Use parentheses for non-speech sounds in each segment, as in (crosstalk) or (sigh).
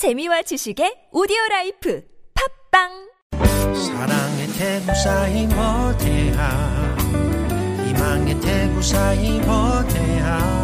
재미와 지식의 오디오 라이프 팝빵! 사랑의 태구 사이 못해야 희망의 태구 사이 못해야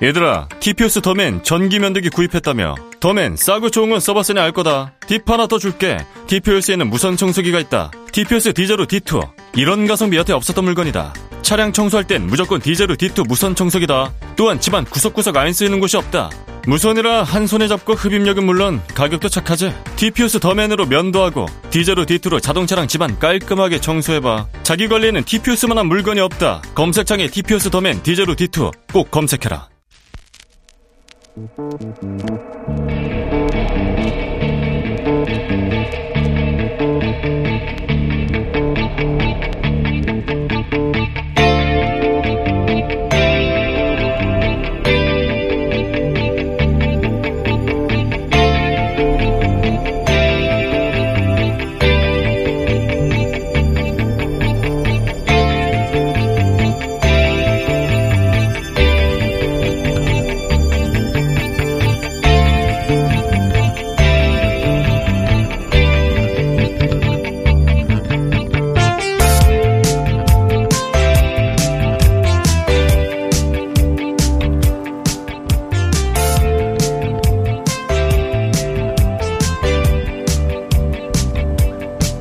얘들아, TPOS 더맨 전기 면도기 구입했다며. 더맨 싸고 좋은 건 써봤으니 알 거다. 팁 하나 더 줄게. TPOS에는 무선 청소기가 있다. TPOS 디제로 D2. 이런 가성비 여태 없었던 물건이다. 차량 청소할 땐 무조건 디제로 D2 무선 청소기다. 또한 집안 구석구석 안 쓰이는 곳이 없다. 무선이라 한 손에 잡고 흡입력은 물론 가격도 착하지. TPOS 더맨으로 면도하고 디제로 D2로 자동차랑 집안 깔끔하게 청소해봐. 자기 관리에는 TPOS만한 물건이 없다. 검색창에 TPOS 더맨 디제로 D2 꼭 검색해라. Thank you.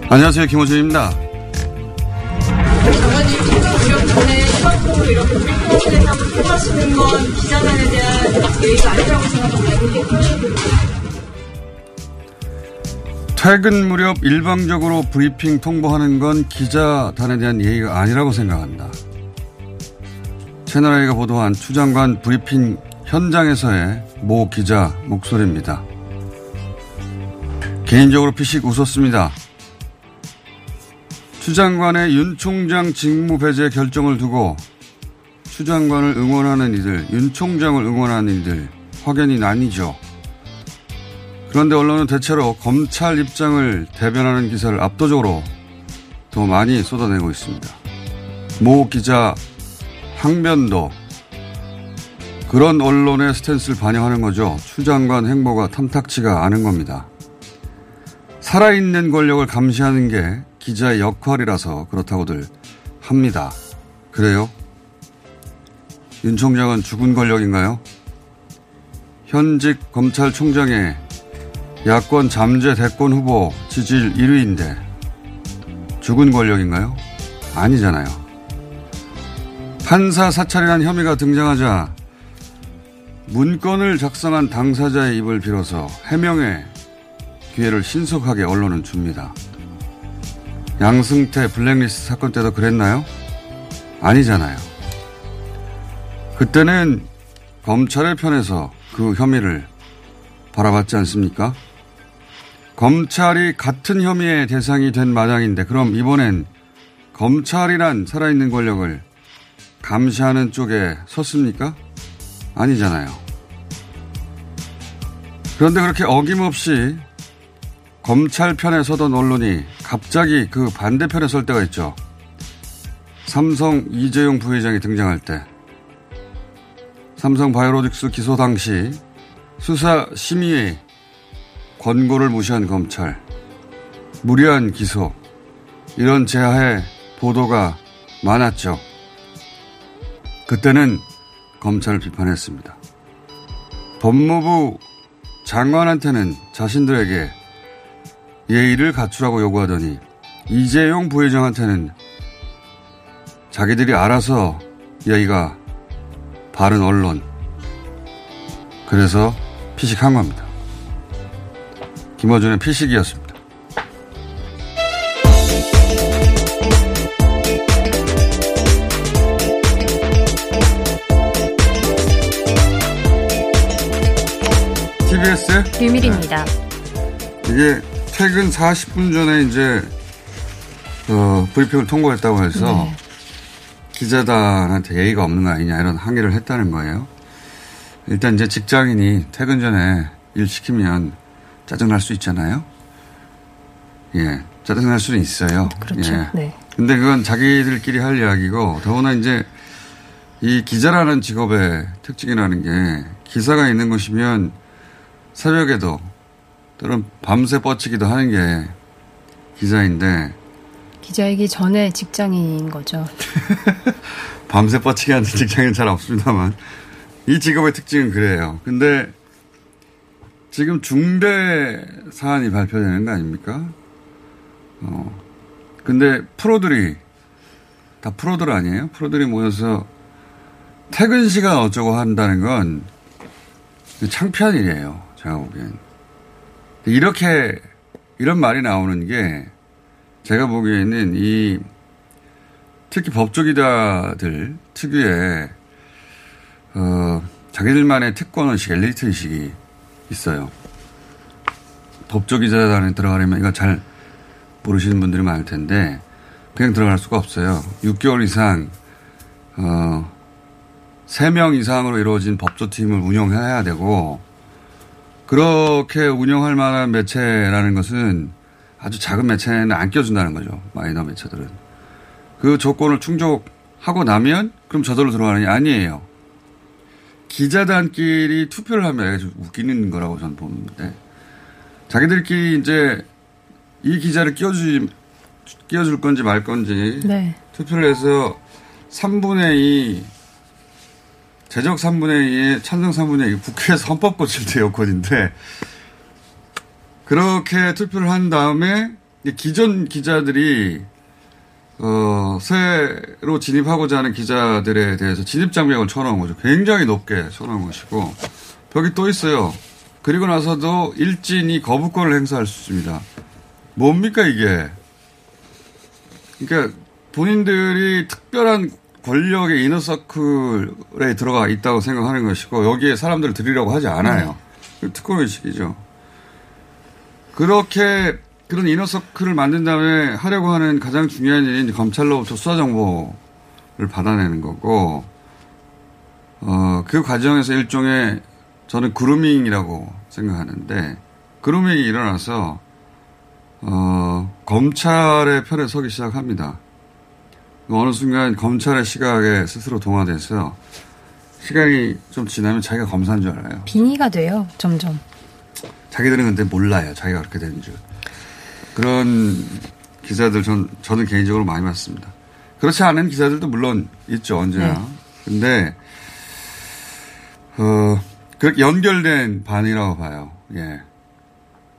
안녕하세요. 김호준입니다. 생각합니다. 퇴근 무렵 일방적으로 브리핑 통보하는 건 기자단에 대한 예의가 아니라고 생각한다. 채널A가 보도한 추 장관 브리핑 현장에서의 모 기자 목소리입니다. 개인적으로 피식 웃었습니다. 추 장관의 윤 총장 직무 배제 결정을 두고 추 장관을 응원하는 이들, 윤 총장을 응원하는 이들 확연히 나뉘죠. 그런데 언론은 대체로 검찰 입장을 대변하는 기사를 압도적으로 더 많이 쏟아내고 있습니다. 모 기자 항변도 그런 언론의 스탠스를 반영하는 거죠. 추 장관 행보가 탐탁치가 않은 겁니다. 살아있는 권력을 감시하는 게 기자의 역할이라서 그렇다고들 합니다. 그래요? 윤 총장은 죽은 권력인가요? 현직 검찰총장의 야권 잠재 대권 후보 지지율 1위인데 죽은 권력인가요? 아니잖아요. 판사 사찰이라는 혐의가 등장하자 문건을 작성한 당사자의 입을 빌어서 해명의 기회를 신속하게 언론은 줍니다. 양승태 블랙리스트 사건 때도 그랬나요? 아니잖아요. 그때는 검찰의 편에서 그 혐의를 바라봤지 않습니까? 검찰이 같은 혐의의 대상이 된 마당인데 그럼 이번엔 검찰이란 살아있는 권력을 감시하는 쪽에 섰습니까? 아니잖아요. 그런데 그렇게 어김없이 검찰 편에 서던 언론이 갑자기 그 반대편에 설 때가 있죠. 삼성 이재용 부회장이 등장할 때 삼성 바이오로직스 기소 당시 수사 심의의 권고를 무시한 검찰, 무리한 기소, 이런 제하의 보도가 많았죠. 그때는 검찰을 비판했습니다. 법무부 장관한테는 자신들에게 예의를 갖추라고 요구하더니 이재용 부회장한테는 자기들이 알아서 예의가 바른 언론. 그래서 피식한 겁니다. 김어준의 피식이었습니다. TBS 비밀입니다. 이게 퇴근 40분 전에 이제 어, 브리핑을 통보했다고 해서 네. 기자단한테 예의가 없는 거 아니냐 이런 항의를 했다는 거예요. 일단 이제 직장인이 퇴근 전에 일 시키면 짜증날 수 있잖아요. 예. 짜증날 수는 있어요. 그렇죠. 예. 네. 근데 그건 자기들끼리 할 이야기고 더구나 이제 이 기자라는 직업의 특징이라는 게 기사가 있는 곳이면 새벽에도 또는 밤새 뻗치기도 하는 게 기자인데 기자이기 전에 직장인인 거죠. (laughs) 밤새 뻗치기 하는 직장인 잘 없습니다만 이 직업의 특징은 그래요. 근데 지금 중대 사안이 발표되는 거 아닙니까? 어. 근데 프로들이 다 프로들 아니에요? 프로들이 모여서 퇴근 시간 어쩌고 한다는 건 창피한 일이에요. 제가 보기엔. 이렇게 이런 말이 나오는 게 제가 보기에는 이 특히 법조기자들 특유의 어, 자기들만의 특권 의식, 엘리트 의식이 있어요. 법조기자단에 들어가려면 이거 잘 모르시는 분들이 많을 텐데 그냥 들어갈 수가 없어요. 6개월 이상 어, 3명 이상으로 이루어진 법조팀을 운영해야 되고 그렇게 운영할 만한 매체라는 것은 아주 작은 매체는 안 껴준다는 거죠. 마이너 매체들은. 그 조건을 충족하고 나면 그럼 저절로 들어가느냐 아니에요. 기자단끼리 투표를 하면 웃기는 거라고 저는 보는데 자기들끼리 이제 이 기자를 끼워주 끼워줄 건지 말 건지 네. 투표를 해서 3분의 2 제적 3분의 2에 찬성 3분의 2 국회에서 헌법 고칠 때 여건인데 그렇게 투표를 한 다음에 기존 기자들이 어, 새로 진입하고자 하는 기자들에 대해서 진입장벽을 쳐놓은 거죠. 굉장히 높게 쳐놓은 것이고, 벽이 또 있어요. 그리고 나서도 일진이 거부권을 행사할 수 있습니다. 뭡니까, 이게? 그러니까 본인들이 특별한 권력의 이너서클에 들어가 있다고 생각하는 것이고, 여기에 사람들을 들이려고 하지 않아요. 특권 의식이죠. 그렇게 그런 이너서클을 만든 다음에 하려고 하는 가장 중요한 일이 검찰로부터 수사 정보를 받아내는 거고, 어, 그 과정에서 일종의 저는 그루밍이라고 생각하는데, 그루밍이 일어나서, 어, 검찰의 편에 서기 시작합니다. 어느 순간 검찰의 시각에 스스로 동화돼서 시간이 좀 지나면 자기가 검사인 줄 알아요. 빙의가 돼요, 점점. 자기들은 근데 몰라요. 자기가 그렇게 되는 줄. 그런 기사들 전, 저는 개인적으로 많이 봤습니다. 그렇지 않은 기사들도 물론 있죠, 언제나. 네. 근데, 어, 그렇게 연결된 반이라고 봐요. 예.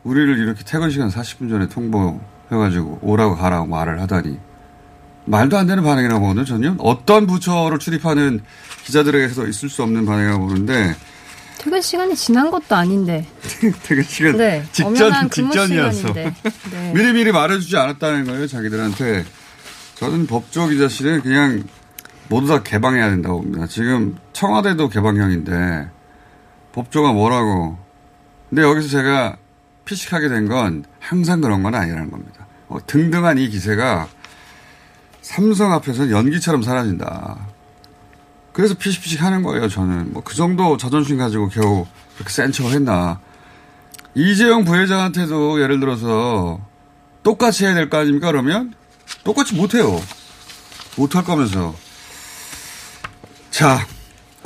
우리를 이렇게 퇴근 시간 40분 전에 통보해가지고 오라고 가라고 말을 하다니. 말도 안 되는 반응이라고 보거든요, 전혀. 어떤 부처를 출입하는 기자들에게서 있을 수 없는 반응이라고 보는데, 퇴근 시간이 지난 것도 아닌데. (laughs) 퇴근 시간 네. 직전. 시간인데. 네. (laughs) 미리 미리 말해주지 않았다는 거예요, 자기들한테. 저는 법조 기자실은 그냥 모두 다 개방해야 된다고 봅니다. 지금 청와대도 개방형인데 법조가 뭐라고. 근데 여기서 제가 피식하게 된 건 항상 그런 건 아니라는 겁니다. 어, 등등한 이 기세가 삼성 앞에서 연기처럼 사라진다. 그래서 피식피식 하는 거예요, 저는. 뭐 그 정도 자존심 가지고 겨우 그렇게 센 척을 했나. 이재용 부회장한테도 예를 들어서 똑같이 해야 될 거 아닙니까? 그러면 똑같이 못해요. 못할 거면서. 자,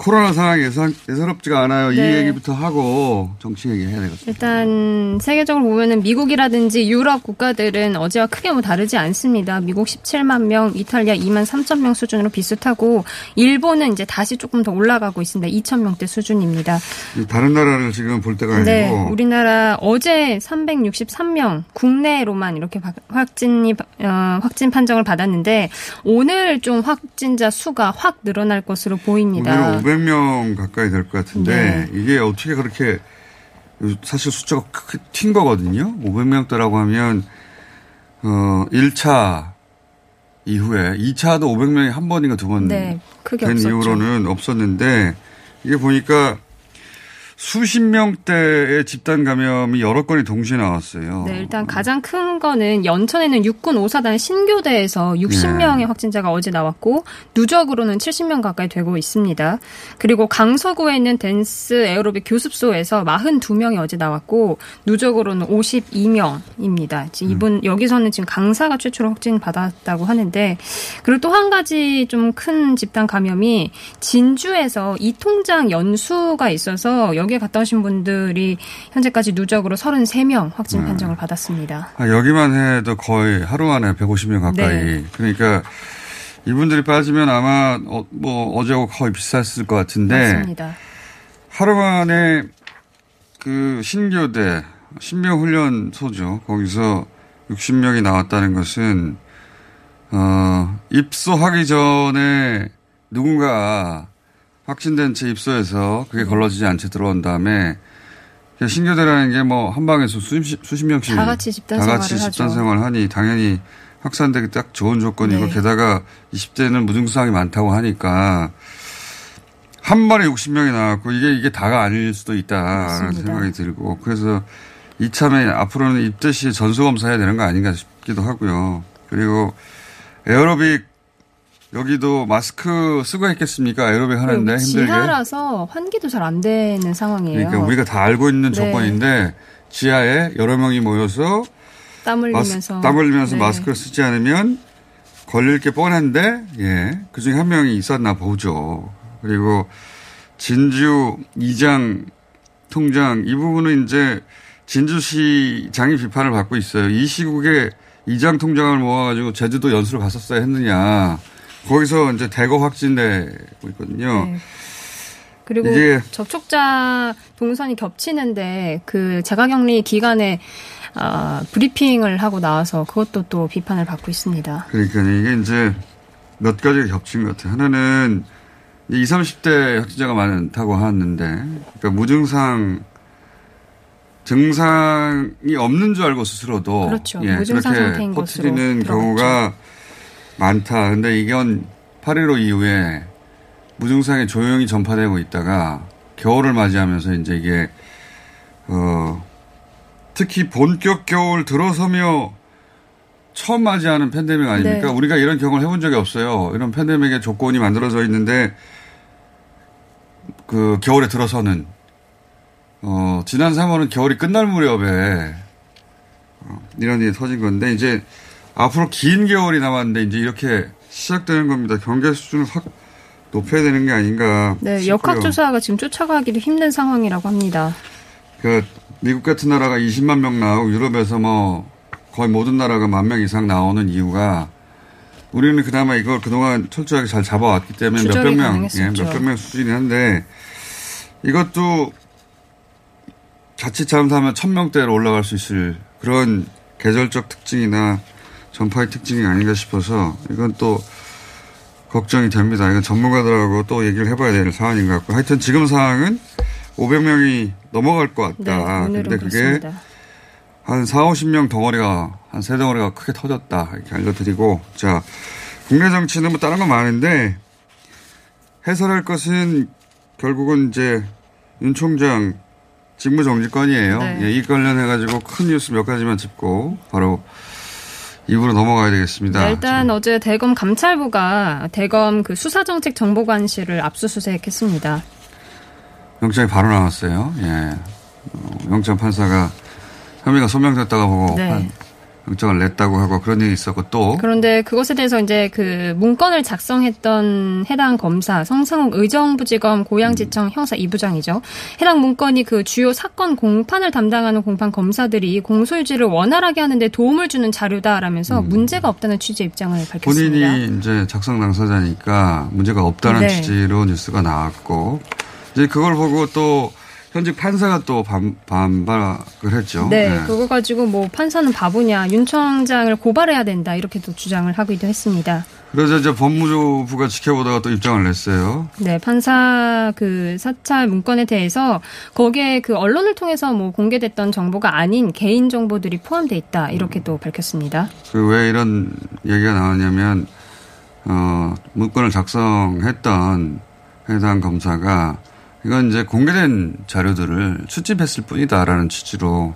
코로나 상황이 예상, 예사롭지가 않아요. 이 네. 얘기부터 하고 정치 얘기 해야 되겠습니다. 일단 세계적으로 보면은 미국이라든지 유럽 국가들은 어제와 크게 뭐 다르지 않습니다. 미국 17만 명, 이탈리아 2만 3천 명 수준으로 비슷하고 일본은 이제 다시 조금 더 올라가고 있습니다. 2천 명대 수준입니다. 다른 나라를 지금 볼 때가 아니고 네, 우리나라 어제 363명 국내로만 이렇게 바- 확진이 어, 확진 판정을 받았는데 오늘 좀 확진자 수가 확 늘어날 것으로 보입니다. 오늘은 500명 가까이 될 것 같은데 네. 이게 어떻게 그렇게 사실 숫자가 크게 튄 거거든요. 500명대라고 하면 어 1차 이후에 2차도 500명이 한 번인가 두 번된 네. 이후로는 없었는데 이게 보니까 수십 명대의 집단 감염이 여러 건이 동시에 나왔어요. 네, 일단 가장 큰 거는 연천에는 육군 오사단 신교대에서 60명의 네. 확진자가 어제 나왔고 누적으로는 70명 가까이 되고 있습니다. 그리고 강서구에 있는 댄스 에어로빅 교습소에서 42명이 어제 나왔고 누적으로는 52명입니다. 이분 여기서는 지금 강사가 최초로 확진 받았다고 하는데 그리고 또 한 가지 좀 큰 집단 감염이 진주에서 이통장 연수가 있어서 여기 에 갔다 오신 분들이 현재까지 누적으로 33명 확진 판정을 받았습니다. 아, 여기만 해도 거의 하루 만에 150명 가까이. 네. 그러니까 이분들이 빠지면 아마 어, 뭐 어제하고 거의 비슷했을 것 같은데 맞습니다. 하루 만에 그 신교대 신병훈련소죠. 거기서 60명이 나왔다는 것은 어, 입소하기 전에 누군가 확진된 채 입소해서 그게 걸러지지 않게 들어온 다음에 신교대라는 게 뭐 한 방에서 수십, 수십 명씩 다 같이 집단 다 같이 생활을 집단 하죠. 생활하니 당연히 확산되기 딱 좋은 조건이고 네. 게다가 20대는 무증상이 많다고 하니까 한 번에 60명이 나왔고 이게 이게 다가 아닐 수도 있다라는. 생각이 들고 그래서 이참에 앞으로는 입대 시에 전수 검사해야 되는 거 아닌가 싶기도 하고요. 그리고 에어로빅 여기도 마스크 쓰고 했겠습니까? 에어로빅 하는데 힘들게. 지하라서 환기도 잘 안 되는 상황이에요. 그러니까 우리가 다 알고 있는 네. 조건인데 지하에 여러 명이 모여서 땀 흘리면서 땀 흘리면서 네. 마스크를 쓰지 않으면 걸릴 게 뻔한데, 예. 그 중에 한 명이 있었나 보죠. 그리고 진주 이장 통장, 이 부분은 이제 진주시장이 비판을 받고 있어요. 이 시국에 이장 통장을 모아가지고 제주도 연수를 갔었어야 했느냐. 거기서 이제 대거 확진되고 있거든요. 네. 그리고 접촉자 동선이 겹치는데 그 자가격리 기간에 아, 브리핑을 하고 나와서 그것도 또 비판을 받고 있습니다. 그러니까 이게 이제 몇 가지가 겹친 것 같아요. 하나는 20, 30대 확진자가 많다고 하는데, 그러니까 무증상, 증상이 없는 줄 알고 스스로도 그렇죠. 예, 무증상 상태인 것으로 퍼뜨리는 들어갔죠. 많다. 근데 이건 8.15 이후에 무증상이 조용히 전파되고 있다가 겨울을 맞이하면서 이제 이게, 어, 특히 본격 겨울 들어서며 처음 맞이하는 팬데믹 아닙니까? 네. 우리가 이런 경험을 해본 적이 없어요. 이런 팬데믹의 조건이 만들어져 있는데 그 겨울에 들어서는 어 지난 3월은 겨울이 끝날 무렵에 어, 이런 일이 터진 건데 이제 앞으로 긴 겨울이 남았는데 이제 이렇게 시작되는 겁니다. 경계 수준을 확 높여야 되는 게 아닌가. 네, 싶고요. 역학조사가 지금 쫓아가기도 힘든 상황이라고 합니다. 그 미국 같은 나라가 20만 명 나오고 유럽에서 뭐 거의 모든 나라가 만 명 이상 나오는 이유가 우리는 그나마 이걸 그동안 철저하게 잘 잡아왔기 때문에 몇백 명, 예. 몇백 명 수준이긴 한데 이것도 자칫 잘못하면 천 명대로 올라갈 수 있을 그런 계절적 특징이나 전파의 특징이 아닌가 싶어서 이건 또 걱정이 됩니다. 이건 전문가들하고 또 얘기를 해봐야 될 사안인 것 같고 하여튼 지금 상황은 500명이 넘어갈 것 네, 같다. 오늘은 근데 그게 그렇습니다. 한 4, 50명 덩어리가 한 세 덩어리가 크게 터졌다. 이렇게 알려드리고 자 국내 정치는 뭐 다른 건 많은데 해설할 것은 결국은 이제 윤 총장 직무정지건이에요. 네. 예, 이 관련해가지고 큰 뉴스 몇 가지만 짚고 바로 입으로 넘어가야 되겠습니다. 네, 일단 어제 대검 감찰부가 대검 그 수사정책 정보관실을 압수수색했습니다. 영장이 바로 나왔어요. 예. 어, 영장 판사가 혐의가 소명됐다고 보고 네. 판- 영장을 냈다고 하고 그런 일이 있었고 또 그런데 그것에 대해서 이제 그 문건을 작성했던 해당 검사 성상욱 의정부지검 고양지청 형사 2부장이죠. 해당 문건이 그 주요 사건 공판을 담당하는 공판 검사들이 공소유지를 원활하게 하는데 도움을 주는 자료다라면서 문제가 없다는 취지의 입장을 밝혔습니다. 음. 본인이 이제 작성 당사자니까 문제가 없다는 네. 취지로 뉴스가 나왔고 이제 그걸 보고 또 현직 판사가 또 반, 반박을 했죠. 네, 그거 가지고 뭐 판사는 바보냐, 윤 청장을 고발해야 된다 이렇게도 주장을 하기도 했습니다. 그래서 이제 법무부가 지켜보다가 또 입장을 냈어요. 네, 판사 그 사찰 문건에 대해서 거기에 그 언론을 통해서 뭐 공개됐던 정보가 아닌 개인 정보들이 포함돼 있다 이렇게 또 밝혔습니다. 그 왜 이런 얘기가 나왔냐면 어 문건을 작성했던 해당 검사가 이건 이제 공개된 자료들을 수집했을 뿐이다라는 취지로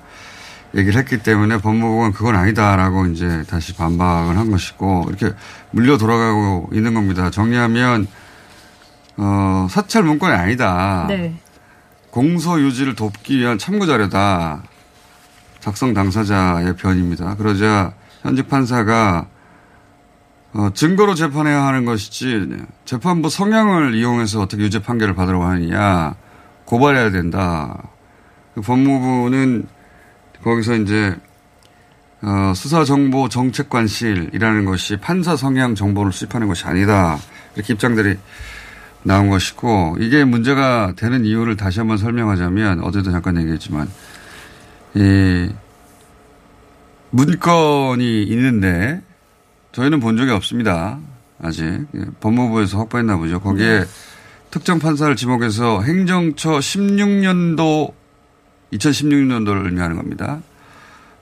얘기를 했기 때문에 법무부는 그건 아니다라고 이제 다시 반박을 한 것이고 이렇게 물려 돌아가고 있는 겁니다. 정리하면 어, 사찰 문건이 아니다. 네. 공소 유지를 돕기 위한 참고 자료다. 작성 당사자의 변입니다. 그러자 현직 판사가 어, 증거로 재판해야 하는 것이지 재판부 성향을 이용해서 어떻게 유죄 판결을 받으러 가느냐 고발해야 된다. 그 법무부는 거기서 이제 어, 수사정보 정책관실이라는 것이 판사 성향 정보를 수집하는 것이 아니다. 이렇게 입장들이 나온 것이고 이게 문제가 되는 이유를 다시 한번 설명하자면 어제도 잠깐 얘기했지만 이 문건이 있는데 저희는 본 적이 없습니다. 아직 예, 법무부에서 확보했나 보죠. 거기에 특정 판사를 지목해서 행정처 16년도 2016년도를 의미하는 겁니다.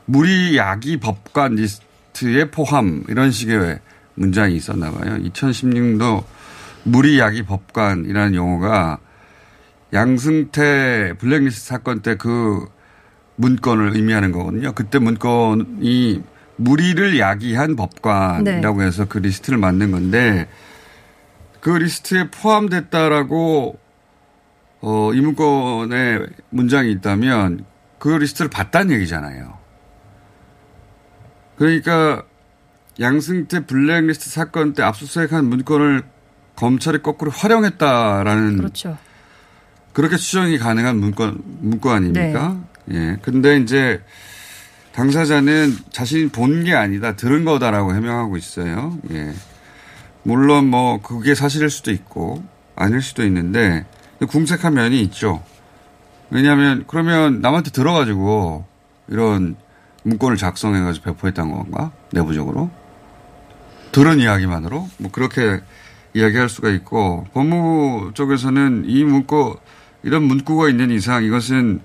무리 야기 법관 리스트에 포함 이런 식의 문장이 있었나 봐요. 2016년도 무리 야기 법관이라는 용어가 양승태 블랙리스트 사건 때 그 문건을 의미하는 거거든요. 그때 문건이 무리를 야기한 법관이라고 네. 해서 그 리스트를 만든 건데 그 리스트에 포함됐다라고 어, 이 문건에 문장이 있다면 그 리스트를 봤다는 얘기잖아요. 그러니까 양승태 블랙리스트 사건 때 압수수색한 문건을 검찰이 거꾸로 활용했다라는 그렇죠. 그렇게 추정이 가능한 문건 문건 아닙니까? 예. 근데 이제 당사자는 자신이 본 게 아니다 들은 거다라고 해명하고 있어요. 예. 물론 뭐 그게 사실일 수도 있고 아닐 수도 있는데 궁색한 면이 있죠. 왜냐하면 그러면 남한테 들어가지고 이런 문건을 작성해가지고 배포했던 건가 내부적으로 들은 이야기만으로 뭐 그렇게 이야기할 수가 있고 법무부 쪽에서는 이 문구 이런 문구가 있는 이상 이것은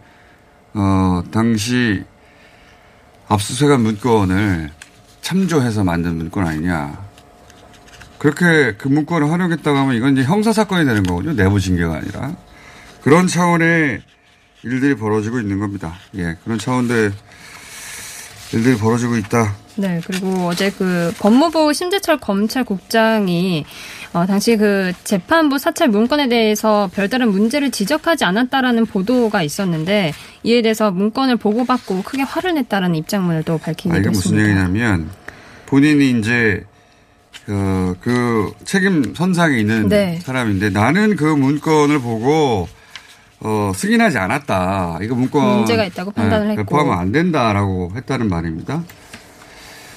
어 당시 압수수색한 문건을 참조해서 만든 문건 아니냐. 그렇게 그 문건을 활용했다고 하면 이건 이제 형사사건이 되는 거거든요. 내부 징계가 아니라. 그런 차원의 일들이 벌어지고 있는 겁니다. 예. 그런 차원의 일들이 벌어지고 있다. 네, 그리고 어제 그 법무부 심재철 검찰국장이 어, 당시 그 재판부 사찰 문건에 대해서 별다른 문제를 지적하지 않았다라는 보도가 있었는데 이에 대해서 문건을 보고받고 크게 화를 냈다라는 입장문을 또 아, 밝히기도 이게 무슨. 얘기냐면 본인이 이제 어, 그 책임 선상에 있는 네. 사람인데 나는 그 문건을 보고 어, 승인하지 않았다. 이거 문건 문제가 있다고 판단을 네, 했고. 배포하면 안 된다라고 했다는 말입니다.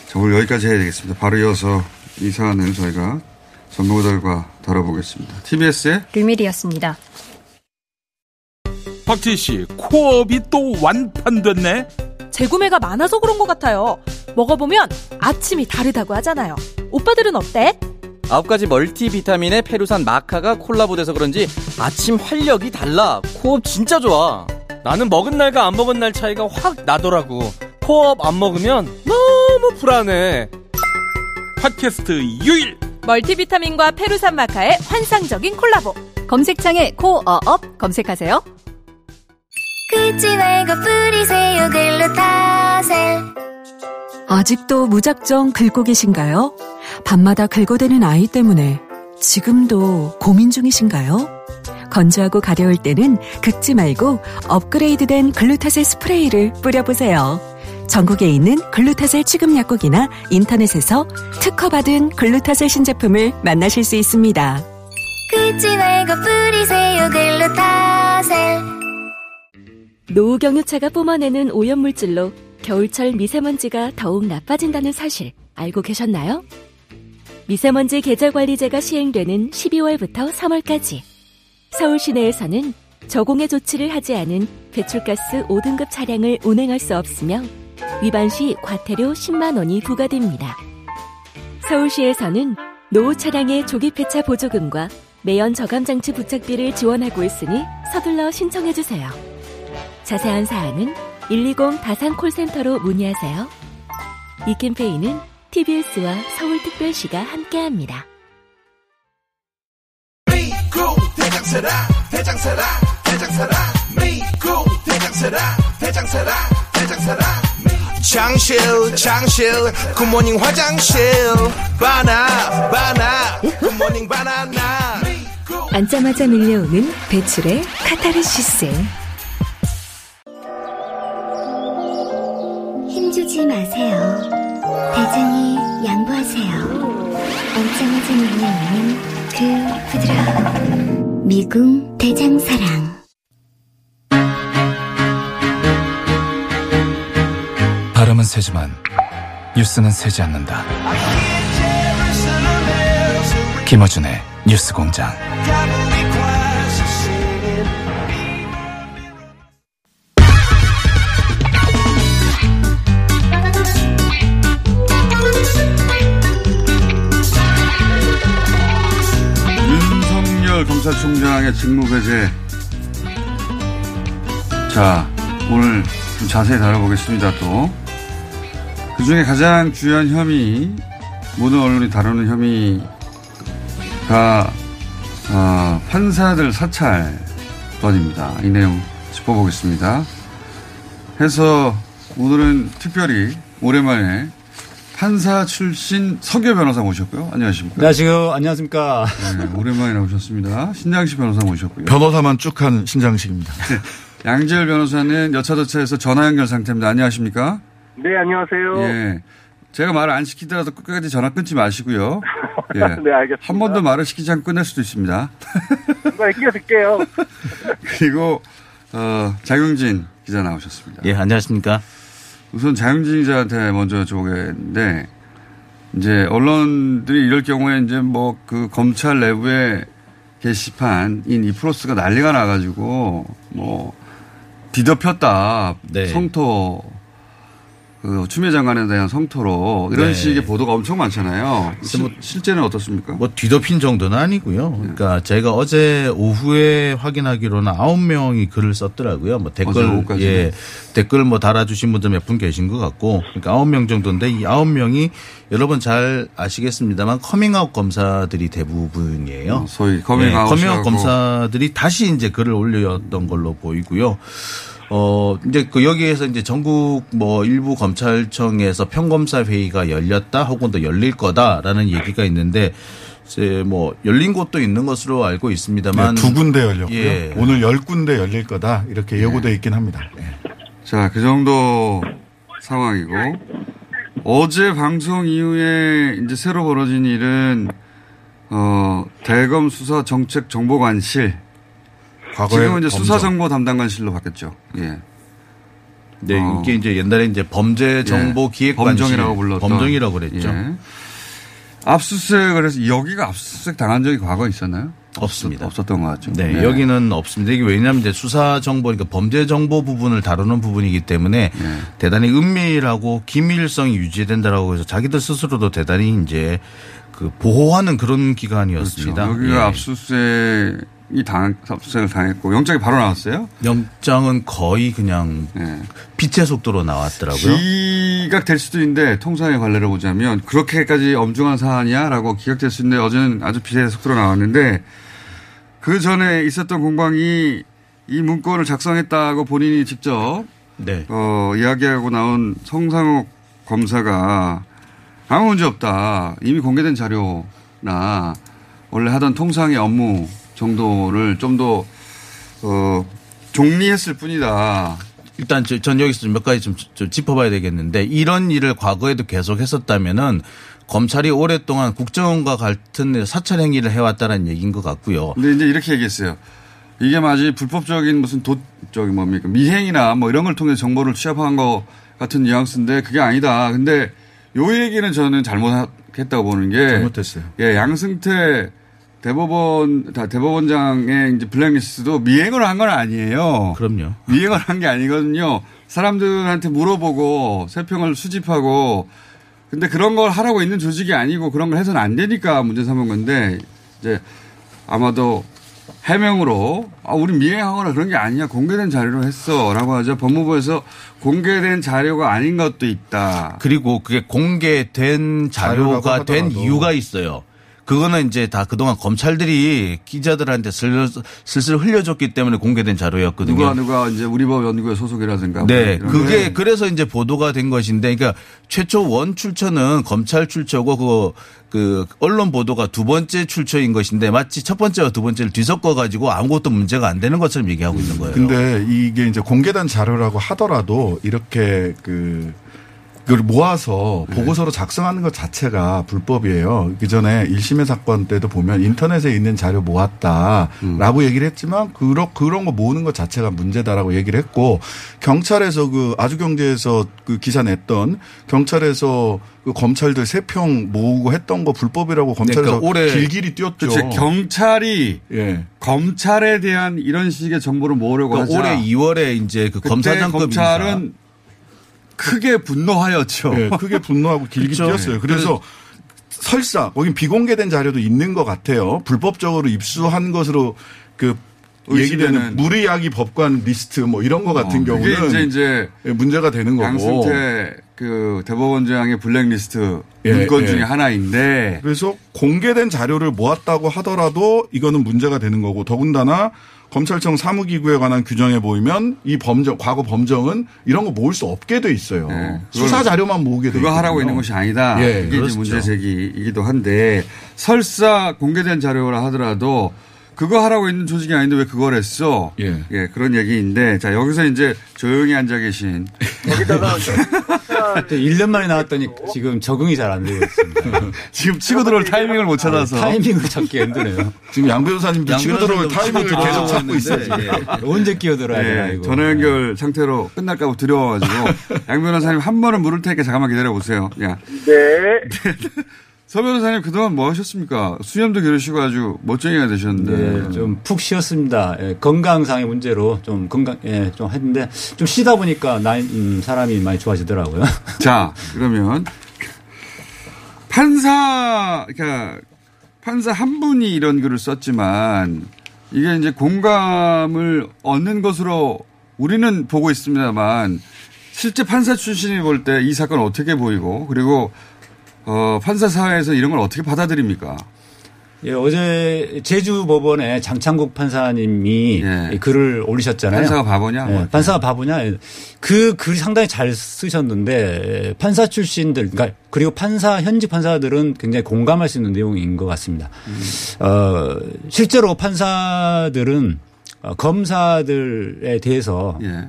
자, 오늘 여기까지 해야 되겠습니다. 바로 이어서 이 사안을 저희가 전문가들과 다뤄보겠습니다. TBS의 류밀이었습니다. 박지희 씨, 코업이 또 완판됐네? 재구매가 많아서 그런 것 같아요. 먹어보면 아침이 다르다고 하잖아요. 오빠들은 어때? 아홉 가지 멀티비타민에 페루산 마카가 콜라보돼서 그런지 아침 활력이 달라. 코업 진짜 좋아. 나는 먹은 날과 안 먹은 날 차이가 확 나더라고. 코업 안 먹으면 너무 불안해. 팟캐스트 유일! 멀티비타민과 페루산 마카의 환상적인 콜라보. 검색창에 코어업 검색하세요. 긁지 말고 뿌리세요 글루타셀 아직도 무작정 긁고 계신가요? 밤마다 긁어대는 아이 때문에 지금도 고민 중이신가요? 건조하고 가려울 때는 긁지 말고 업그레이드된 글루타셀 스프레이를 뿌려보세요. 전국에 있는 글루타셀 취급 약국이나 인터넷에서 특허받은 글루타셀 신제품을 만나실 수 있습니다. 긁지 말고 뿌리세요 글루타셀 노후경유차가 뿜어내는 오염물질로 겨울철 미세먼지가 더욱 나빠진다는 사실 알고 계셨나요? 미세먼지 계절관리제가 시행되는 12월부터 3월까지 서울 시내에서는 저공해 조치를 하지 않은 배출가스 5등급 차량을 운행할 수 없으며 위반 시 과태료 10만 원이 부과됩니다. 서울시에서는 노후 차량의 조기 폐차 보조금과 매연 저감 장치 부착비를 지원하고 있으니 서둘러 신청해 주세요. 자세한 사항은 120 다산 콜센터로 문의하세요. 이 캠페인은 TBS와 서울특별시가 함께합니다. 대장세라 대장세라 대장사랑 미국 대장사랑 대장사랑 대장사랑 장실 장실 굿모닝 화장실 바나 바나 굿모닝 바나나 앉자마자 밀려오는 배출의 카타르시스. 힘주지 마세요. 대장이 양보하세요. 앉자마자 밀려오는 그 부드러운 미궁 대장사랑. 발음은 세지만 뉴스는 세지 않는다. 김어준의 뉴스공장. 윤석열 검찰총장의 직무배제. 자, 오늘 좀 자세히 다뤄보겠습니다, 또. 그 중에 가장 주요한 혐의, 모든 언론이 다루는 혐의가, 어, 판사들 사찰건입니다. 이 내용 짚어보겠습니다. 해서 오늘은 특별히 오랜만에 판사 출신 석여 변호사 모셨고요. 안녕하십니까. 안녕하세요. 안녕하십니까. 네, 오랜만에 나오셨습니다. 신장식 변호사 모셨고요. 변호사만 쭉 한 신장식입니다. 네, 양재열 변호사는 여차저차해서 전화 연결 상태입니다. 안녕하십니까? 네, 안녕하세요. 예. 제가 말을 안 시키더라도 끝까지 전화 끊지 마시고요. (laughs) 예. 네, 알겠습니다. 한 번 더 말을 시키지 않고 끝낼 수도 있습니다. (laughs) 정말 끼어들게요. (laughs) 그리고, 어, 장용진 기자 나오셨습니다. 예, 안녕하십니까. 우선 장용진 기자한테 먼저 여쭤보겠는데, 이제 언론들이 이럴 경우에 이제 뭐 그 검찰 내부에 게시판인 이 프로스가 난리가 나가지고 뭐 뒤덮였다. 네. 성토, 그 추미애 장관에 대한 성토로 이런 네. 식의 보도가 엄청 많잖아요. 뭐- 실- 실제는 어떻습니까? 뭐 뒤덮인 정도는 아니고요. 그러니까 제가 어제 오후에 확인하기로는 아홉 명이 글을 썼더라고요. 뭐 댓글? 예 댓글 뭐 달아주신 분들 몇 분 계신 것 같고 그러니까 아홉 명 정도인데 이 아홉 명이 여러분 잘 아시겠습니다만 커밍아웃 검사들이 대부분이에요. 어, 소위 커밍아웃이라고. 예, 커밍아웃 검사들이 다시 이제 글을 올렸던 걸로 보이고요. 어, 이제 그 여기에서 이제 전국 뭐 일부 검찰청에서 평검사 회의가 열렸다 혹은 더 열릴 거다라는 얘기가 있는데 이제 뭐 열린 곳도 있는 것으로 알고 있습니다만 네, 두 군데 열렸고요. 예. 오늘 열 군데 열릴 거다 이렇게 예고돼 있긴 합니다. 자, 그 정도 상황이고 어제 방송 이후에 이제 새로 벌어진 일은 어, 대검 수사 정책 정보관실 지금은 이제. 수사 정보 담당관실로 바뀌었죠. 예. 네, 어. 이게 이제 옛날에 이제 범죄 정보 기획관실 범정이라고 불렀던 범정이라고 그랬죠. 예. 압수수색을 해서 여기가 압수수색 당한 적이 과거에 있었나요? 없습니다. 없었던 것 같죠. 네, 네. 여기는 없습니다. 이게 왜냐하면 이제 수사 정보, 그러니까 범죄 정보 부분을 다루는 부분이기 때문에 네. 대단히 은밀하고 기밀성이 유지된다라고 해서 자기들 스스로도 대단히 이제 그 보호하는 그런 기관이었습니다. 그렇죠. 여기가 예. 압수수색 이 당, 압수수색을 당했고 영장이 바로 나왔어요? 영장은 거의 그냥 빛의 속도로 나왔더라고요. 기각될 수도 있는데 통상의 관례로 보자면 그렇게까지 엄중한 사안이야라고 기각될 수 있는데 어제는 아주 비례 속도로 나왔는데 그 전에 있었던 공방이 이 문건을 작성했다고 본인이 직접 네. 어, 이야기하고 나온 성상욱 검사가 아무 문제 없다. 이미 공개된 자료나 원래 하던 통상의 업무 정도를 좀 더 어, 종리했을 뿐이다. 일단 저- 전 여기서 몇 가지 좀, 좀 짚어봐야 되겠는데 이런 일을 과거에도 계속 했었다면은 검찰이 오랫동안 국정원과 같은 사찰 행위를 해왔다는 얘기인 것 같고요. 근데 이제 이렇게 얘기했어요. 이게 마치 불법적인 무슨 도, 저기 뭡니까 미행이나 뭐 이런 걸 통해 정보를 취합한 거 같은 뉘앙스인데 그게 아니다. 근데 요 얘기는 저는 잘못했다고 보는 게 잘못했어요. 예, 양승태 대법원 다 대법원장의 이제 블랙리스트도 미행을 한 건 아니에요. 그럼요. 미행을 한 게 아니거든요. 사람들한테 물어보고 세평을 수집하고 근데 그런 걸 하라고 있는 조직이 아니고 그런 걸 해서는 안 되니까 문제 삼은 건데 이제 아마도 해명으로 아, 우리 미행하거나 그런 게 아니야. 공개된 자료로 했어. 라고 하죠. 법무부에서 공개된 자료가 아닌 것도 있다. 그리고 그게 공개된 자료가 자료라고 된. 이유가 있어요. 그거는 이제 다 그동안 검찰들이 기자들한테 슬슬, 슬슬 흘려줬기 때문에 공개된 자료였거든요. 누가 누가 이제 우리법 연구회 소속이라든가. 네, 뭐 이런 그게 거. 그래서 이제 보도가 된 것인데, 그러니까 최초 원 출처는 검찰 출처고 그거 그 언론 보도가 두 번째 출처인 것인데 마치 첫 번째와 두 번째를 뒤섞어 가지고 아무것도 문제가 안 되는 것처럼 얘기하고 있는 거예요. 근데 이게 이제 공개된 자료라고 하더라도 이렇게 그 그걸 모아서 네. 보고서로 작성하는 것 자체가 불법이에요. 그 전에 1심의 사건 때도 보면 인터넷에 있는 자료 모았다라고 음. 얘기를 했지만 그런 그런 거 모으는 것 자체가 문제다라고 얘기를 했고 경찰에서 그 아주경제에서 그 기사 냈던 경찰에서 그 검찰들 세평 모으고 했던 거 불법이라고 검찰에서 그러니까 올해 길길이 뛰었죠. 그치, 경찰이 예. 검찰에 대한 이런 식의 정보를 모으려고 그러니까 하자. 올해 2월에 이제 그 검사장급 검찰은 크게 분노하였죠. 예, 크게 분노하고 길게 그쵸. 뛰었어요. 그래서 설사 거긴 비공개된 자료도 있는 것 같아요. 불법적으로 입수한 것으로 그 얘기되는. 무리야기 법관 리스트 뭐 이런 거 같은 어, 경우는 이제 이제 예, 문제가 되는 거고. 양승태 그 대법원장의 블랙리스트 예, 문건 예. 중에 하나인데 그래서 공개된 자료를 모았다고 하더라도 이거는 문제가 되는 거고 더군다나 검찰청 사무기구에 관한 규정에 보이면 이 범정 과거 범정은 이런 거 모을 수 없게 돼 있어요. 수사 자료만 모으게 돼 네. 그거 하라고 있거든요. 있는 것이 아니다. 예, 이게 그렇죠. 문제 제기이기도 한데 설사 공개된 자료라 하더라도 그거 하라고 있는 조직이 아닌데 왜 그걸 했어? 예. 그런 얘기인데 자 여기서 이제 조용히 앉아 계신 거기다가 1년 만에 나왔더니 지금 적응이 잘 안 되고 있습니다. (laughs) 지금 치고 들어올 타이밍을 못 찾아서 타이밍을 찾기 힘드네요. 지금 양 변호사님도 치고 들어올 타이밍을 계속 찾고 있어요. 지금. 언제 끼어들어야 되나 네, 이거. 전화 연결 상태로 끝날까봐 두려워가지고 (laughs) 양 변호사님 한 번은 물을 테니까 잠깐만 기다려 보세요. 야. 네. (laughs) 서 변호사님 그동안 뭐 하셨습니까? 수염도 기르시고 아주 멋쟁이가 되셨는데. 네, 좀푹 쉬었습니다. 예, 건강상의 문제로 좀 건강, 예, 좀 했는데 좀 쉬다 보니까 나이, 음, 사람이 많이 좋아지더라고요. (laughs) 자, 그러면 판사, 그러니까 판사 한 분이 이런 글을 썼지만 이게 이제 공감을 얻는 것으로 우리는 보고 있습니다만 실제 판사 출신이 볼 때 이 사건 어떻게 보이고 그리고 어, 판사 사회에서 이런 걸 어떻게 받아들입니까? 예, 어제 제주 법원에 장창국 판사님이 글을 올리셨잖아요. 예. 판사가 바보냐? 예, 뭐. 판사가 바보냐? 예. 그 글이 상당히 잘 쓰셨는데 예, 판사 출신들, 그러니까 그리고 판사 현직 판사들은 굉장히 공감할 수 있는 내용인 것 같습니다. 어, 실제로 판사들은 어, 검사들에 대해서 예.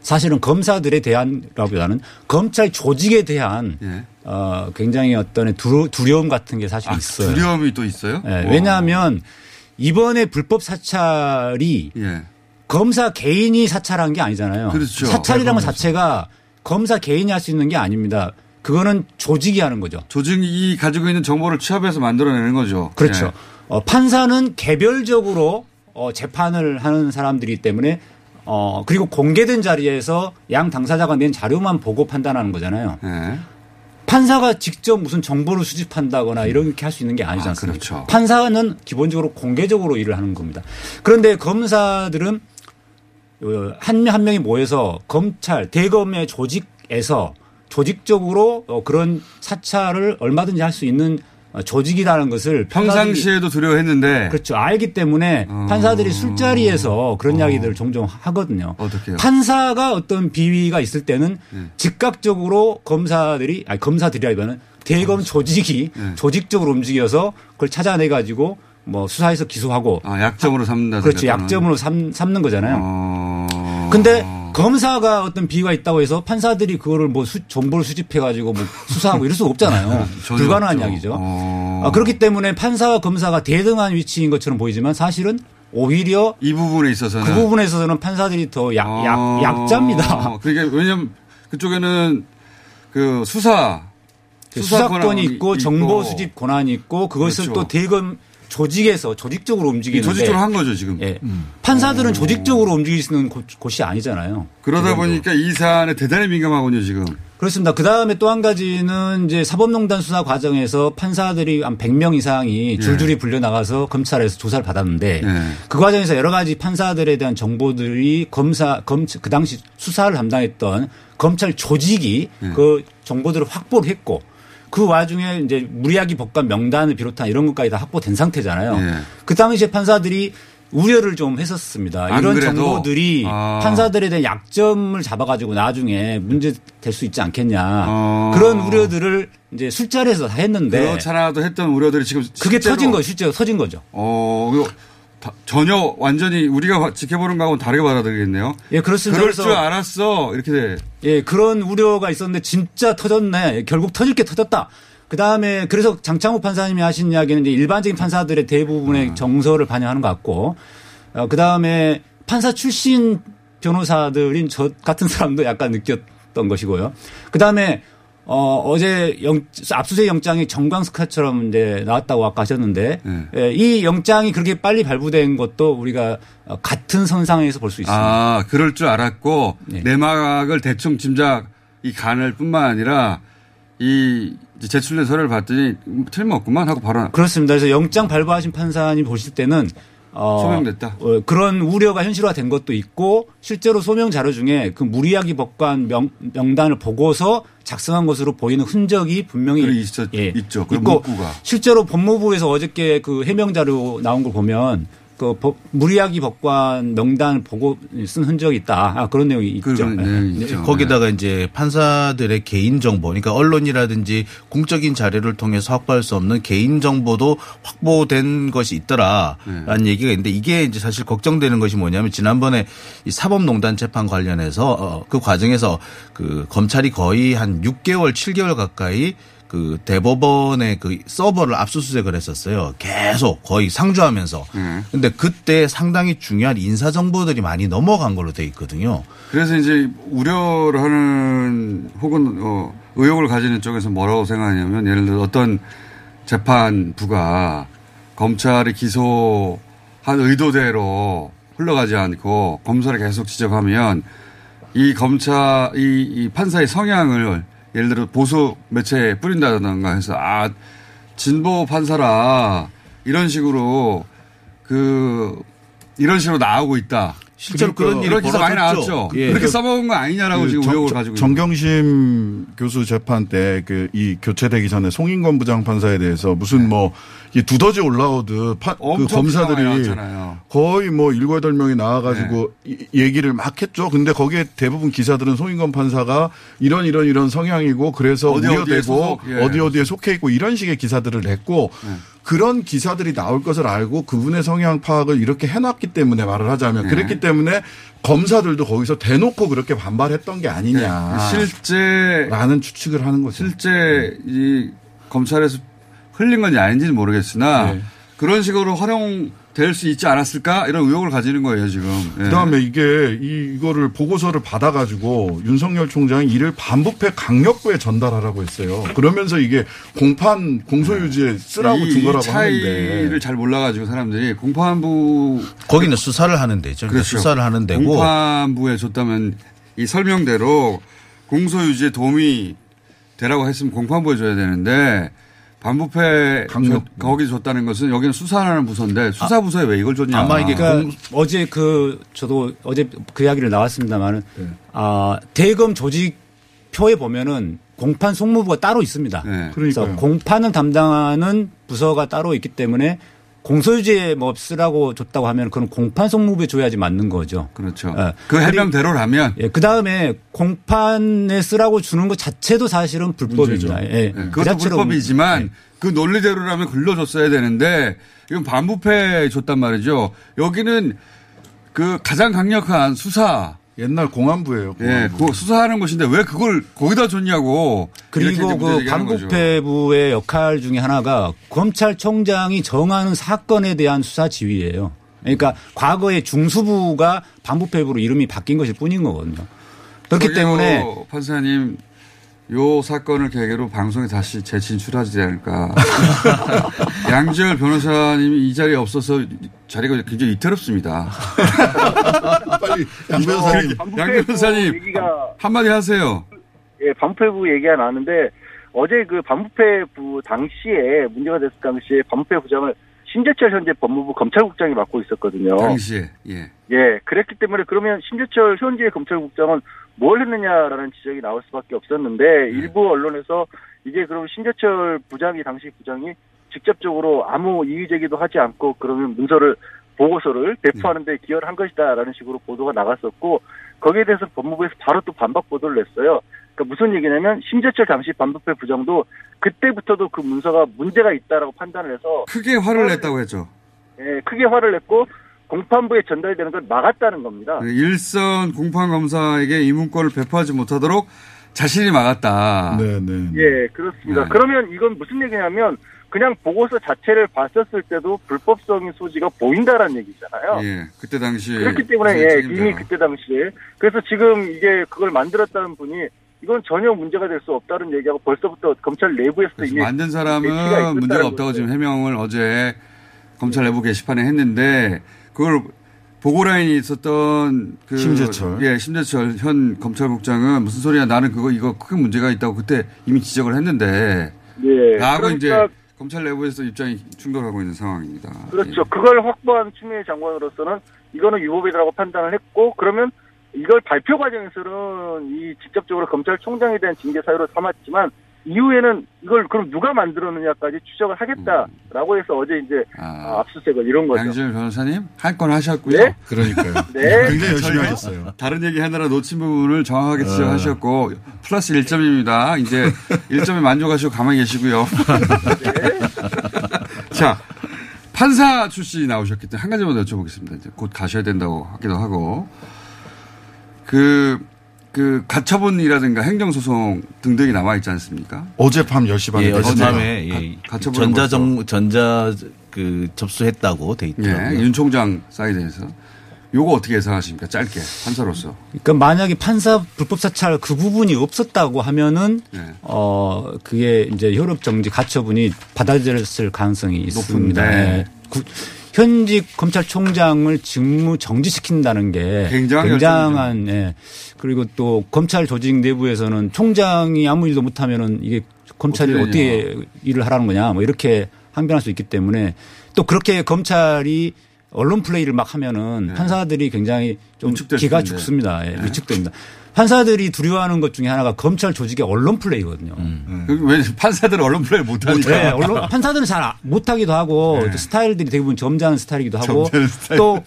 사실은 검사들에 대한라기보다는 검찰 조직에 대한 예. 어, 굉장히 어떤 두려, 두려움 같은 게 사실 있어요. 아, 두려움이 또 있어요? 예, 와. 왜냐하면 이번에 불법 사찰이 예. 검사 개인이 사찰한 게 아니잖아요. 그렇죠. 사찰이라는 것 네, 자체가 검사 개인이 할 수 있는 게 아닙니다. 그거는 조직이 하는 거죠. 조직이 가지고 있는 정보를 취합해서 만들어내는 거죠. 그렇죠. 예. 어, 판사는 개별적으로 어, 재판을 하는 사람들이기 때문에 어, 그리고 공개된 자리에서 양 당사자가 낸 자료만 보고 판단하는 거잖아요. 예. 판사가 직접 무슨 정보를 수집한다거나 이렇게 할 수 있는 게 아니지 않습니까? 그렇죠. 판사는 기본적으로 공개적으로 일을 하는 겁니다. 그런데 검사들은 한 명 한 명이 모여서 검찰 대검의 조직에서 조직적으로 어, 그런 사찰을 얼마든지 할 수 있는 어, 조직이라는 것을 평상시에도 두려워했는데 그렇죠 알기 때문에 판사들이 술자리에서 그런 이야기들을 종종 하거든요. 어떻게요? 판사가 어떤 비위가 있을 때는 네. 즉각적으로 검사들이 아니 검사들이라기보다는 대검 조직이 네. 조직적으로 움직여서 그걸 찾아내 가지고 뭐 수사해서 기소하고 아, 약점으로 삼는다. 그렇죠. 약점으로 삼, 삼는 거잖아요. 어. 근데 검사가 어떤 비위가 있다고 해서 판사들이 그거를 뭐 수- 정보를 수집해 가지고 뭐 수사하고 이럴 수가 없잖아요. (laughs) 불가능한 없죠. 이야기죠. 어. 아, 그렇기 때문에 판사와 검사가 대등한 위치인 것처럼 보이지만 사실은 오히려 이 부분에 있어서는 그 부분에 있어서는 판사들이 더 약, 약, 어. 약자입니다. 그러니까 왜냐면 그쪽에는 그 수사 수사권이 권한이 있고 정보 수집 권한이 있고 그것을 그렇죠. 또 대검 조직에서 조직적으로 움직이는데 조직적으로 한 거죠 지금. 예. 판사들은 조직적으로 움직일 수 있는 곳- 곳이 아니잖아요. 그러다 기본적으로. 보니까 이 사안에 대단히 민감하군요 지금. 그렇습니다. 그 다음에 또 한 가지는 이제 사법농단 수사 과정에서 판사들이 한 100명 이상이 줄줄이 불려 나가서 검찰에서 조사를 받았는데 그 과정에서 여러 가지 판사들에 대한 정보들이 검사, 검, 그 당시 수사를 담당했던 검찰 조직이 그 정보들을 확보를 했고 그 와중에 이제 무리하기 법관 명단을 비롯한 이런 것까지 다 확보된 상태잖아요. 예. 그 당시에 판사들이 우려를 좀 했었습니다. 안 이런? 정보들이 아. 판사들에 대한 약점을 잡아가지고 나중에 문제 될 수 있지 않겠냐 어. 그런 우려들을 이제 술자리에서 다 했는데 그렇잖아도 했던 우려들이 지금 그게 실제로- 터진 거 실제로 터진 거죠. 어, 전혀 완전히 우리가 지켜보는 거하고는 다르게 받아들이겠네요. 예, 그렇습니다. 그럴 줄 알았어. 이렇게 돼. 예, 그런 우려가 있었는데 진짜 터졌네. 결국 터질 게 터졌다. 그 다음에 그래서 장창호 판사님이 하신 이야기는 이제 일반적인 판사들의 대부분의 음. 정서를 반영하는 것 같고, 어, 그 다음에 판사 출신 변호사들인 저 같은 사람도 약간 느꼈던 것이고요. 그 다음에 어, 어제 영, 압수수색 영장이 정광스카처럼 이제 나왔다고 아까 하셨는데, 네. 예, 이 영장이 그렇게 빨리 발부된 것도 우리가 어, 같은 선상에서 볼 수 있습니다. 아, 그럴 줄 알았고 네. 내막을 대충 짐작 이 간을 뿐만 아니라 이 제출된 서류를 봤더니 음, 틀림없구만 하고 바로 그렇습니다. 그래서 영장 발부하신 판사님 보실 때는 어, 소명됐다. 어, 그런 우려가 현실화된 것도 있고 실제로 소명 자료 중에 그 무리하기 법관 명, 명단을 보고서 작성한 것으로 보이는 흔적이 분명히 그래, 있었- 예, 있죠. 그 있고 문구가. 실제로 법무부에서 어저께 그 해명 자료 나온 걸 보면 그 법- 무리하기 법관 명단을 보고 쓴 흔적이 있다. 아, 그런 내용이 있죠. 예. 내용이 있죠. 거기다가 이제 판사들의 개인 정보, 그러니까 언론이라든지 공적인 자료를 통해서 확보할 수 없는 개인 정보도 확보된 것이 있더라라는 얘기가 있는데 이게 이제 사실 걱정되는 것이 뭐냐면 지난번에 이 사법농단 재판 관련해서 어, 그 과정에서 그 검찰이 거의 한 6개월, 7개월 가까이 그 대법원의 그 서버를 압수수색을 했었어요. 계속 거의 상주하면서. 근데 그때 상당히 중요한 인사 정보들이 많이 넘어간 걸로 돼 있거든요. 그래서 이제 우려를 하는 혹은 어, 의혹을 가지는 쪽에서 뭐라고 생각하냐면 예를 들어 어떤 재판부가 검찰이 기소한 의도대로 흘러가지 않고 검사를 계속 지적하면 이 검찰 이, 이 판사의 성향을 예를 들어 보수 매체에 뿌린다던가 해서 아 진보 판사라 이런 식으로 그 이런 식으로 나오고 있다. 실제로 그런 일이 그런 기사 많이. 나왔죠. 예. 그렇게 그- 써먹은 거 아니냐라고 그 지금 정- 의혹을 정- 가지고 정경심 교수 재판 때 그 이 교체되기 전에 송인권 부장판사에 대해서 무슨 뭐 이 두더지 올라오듯 파, 그 네. 검사들이. 거의 뭐 일곱 여덟 명이 나와가지고 네. 이- 얘기를 막 했죠. 근데 거기에 대부분 기사들은 송인권 판사가 이런 이런 이런 성향이고 그래서 어디 어디에 우려되고 소속, 예. 어디 어디에 속해 있고 이런 식의 기사들을 냈고 네. 그런 기사들이 나올 것을 알고 그분의 성향 파악을 이렇게 해놨기 때문에 말을 하자면 네. 그랬기 때문에 검사들도 거기서 대놓고 그렇게 반발했던 게 아니냐. 네. 실제 라는 추측을 하는 거죠. 실제 이 검찰에서 흘린 건지 아닌지는 모르겠으나 네. 그런 식으로 활용될 수 있지 않았을까 이런 의혹을 가지는 거예요 지금. 예. 그다음에 이게 이, 이거를 보고서를 받아가지고 윤석열 총장이 이를 반부패 강력부에 전달하라고 했어요. 그러면서 이게 공판 공소유지에 쓰라고 이, 준 거라고 이 차이를 하는데 잘 몰라가지고 사람들이 공판부 거기는 수사를 하는 데죠. 그러니까 그렇죠. 수사를 하는 데고 공판부에 줬다면 이 설명대로 공소유지에 도움이 되라고 했으면 공판부에 줘야 되는데 반부패 줘- 거기 줬다는 것은 여기는 수사하는 부서인데 수사 부서에 왜 이걸 줬냐? 그러니까 어제 그 저도 어제 그 이야기를 나왔습니다만은 네. 아 대검 조직 표에 보면은 공판 송무부가 따로 있습니다. 네. 그래서 그러니까요. 공판을 담당하는 부서가 따로 있기 때문에 공소유지에 뭐 쓰라고 줬다고 하면 그건 공판 송무부에 줘야지 맞는 거죠. 그렇죠. 예. 그 해명대로라면 예, 그 다음에 공판에 쓰라고 주는 것 자체도 사실은 불법입니다. 문제죠. 예. 예, 그 그것도 자체로 불법이지만 그 논리대로라면 글러줬어야 되는데 이건 반부패 줬단 말이죠. 여기는 그 가장 강력한 수사 옛날 공안부예요. 예, 그 수사하는 곳인데 왜 그걸 거기다 줬냐고. 그리고 그. 반부패부의 역할 중에 하나가 검찰총장이 정하는 사건에 대한 수사 지휘예요. 그러니까 과거에 중수부가 반부패부로 이름이 바뀐 것일 뿐인 거거든요. 그렇기 때문에 판사님 요 사건을 계기로 방송에 다시 재진출하지 않을까. (laughs) 양지열 변호사님이 이 자리에 없어서 자리가 굉장히 이태롭습니다. (laughs) 빨리 양 변호사님. 양 변호사님 얘기가 한마디 하세요. 예, 반부패부 얘기가 나왔는데 어제 그 반부패부 당시에 문제가 됐을 당시에 반부패 부장을 신재철 현재 법무부 검찰국장이 맡고 있었거든요. 당시에 예. 예, 그랬기 때문에 그러면 신재철 현재 검찰국장은 뭘 했느냐라는 지적이 나올 수밖에 없었는데 일부 언론에서 이게 그럼 신재철 부장이 당시 부장이 직접적으로 아무 이의 제기도 하지 않고 그러면 문서를 보고서를 배포하는데 기여를 한 것이다라는 식으로 보도가 나갔었고 거기에 대해서 법무부에서 바로 또 반박 보도를 냈어요. 그러니까 무슨 얘기냐면 신재철 당시 반부패 부장도 그때부터도 그 문서가 문제가 있다라고 판단을 해서 크게 화를 냈다고 했죠. 예, 크게 화를 냈고 공판부에 전달되는 걸 막았다는 겁니다. 네, 일선 공판 검사에게 이 문건을 배포하지 못하도록 자신이 막았다. 네, 네. 예, 그렇습니다. 네. 그러면 이건 무슨 얘기냐면 그냥 보고서 자체를 봤었을 때도 불법성의 소지가 보인다라는 얘기잖아요. 예, 그때 당시 그렇기 때문에 예, 이미 그때 당시에 그래서 지금 이게 그걸 만들었다는 분이 이건 전혀 문제가 될 수 없다는 얘기하고 벌써부터 검찰 내부에서도 이미 만든 사람은 문제가 없다고 거죠. 지금 해명을 어제 검찰 내부 게시판에 했는데 그걸 보고라인이 있었던 그 심재철. 예, 심재철 현 검찰국장은 무슨 소리야 나는 그거 이거 큰 문제가 있다고 그때 이미 지적을 했는데 예, 나하고 그러니까 이제 검찰 내부에서 입장이 충돌하고 있는 상황입니다. 그렇죠. 그걸 확보한 추미애 장관으로서는 이거는 유법이라고 판단을 했고 그러면 이걸 발표 과정에서는 이 직접적으로 검찰총장에 대한 징계 사유로 삼았지만 이후에는 이걸 그럼 누가 만들었느냐까지 추적을 하겠다라고 해서 어제 이제 아, 압수수색을 이런 거죠. 양지열 변호사님 할 건 하셨고요. 네? 그러니까요. 네. 굉장히 열심히 하셨어요. 다른 얘기 하느라 놓친 부분을 정확하게 지적하셨고 플러스 1점입니다. 이제 1점에 만족하시고 가만히 계시고요. (laughs) 자 판사 출신이 나오셨기 때문에 한 가지만 더 여쭤보겠습니다. 이제 곧 가셔야 된다고 하기도 하고 그, 그 가처분이라든가 행정소송 등등이 남아 있지 않습니까? 어젯밤 10시 반에 예, 어젯밤에 가- 예, 전자정 전자 그 접수했다고 돼 있더라고요. 예, 윤 총장 사이드에서 요거 어떻게 예상하십니까? 짧게 판사로서. 그러니까 만약에 판사 불법 사찰 그 부분이 없었다고 하면은 네. 어 그게 이제 효력 정지 가처분이 받아들였을 가능성이 있습니다. 높은데. 예. 구- 현직 검찰총장을 직무 정지시킨다는 게 굉장한 굉장한 예. 그리고 또 검찰 조직 내부에서는 총장이 아무 일도 못하면은 이게 검찰이 어떻게 어떻게 일을 하라는 거냐 뭐 이렇게 항변할 수 있기 때문에 또 그렇게 검찰이 언론 플레이를 막 하면은 판사들이 굉장히 좀 네. 기가. 죽습니다. 예, 네. 위축됩니다. 판사들이 두려워하는 것 중에 하나가 검찰 조직의 언론 플레이거든요. 그왜 판사들은 언론 플레이 못하니까. 네, 언론 판사들은 잘 아- 못하기도 하고 네. 또 스타일들이 대부분 점잖은 스타일이기도 하고 스타일. 또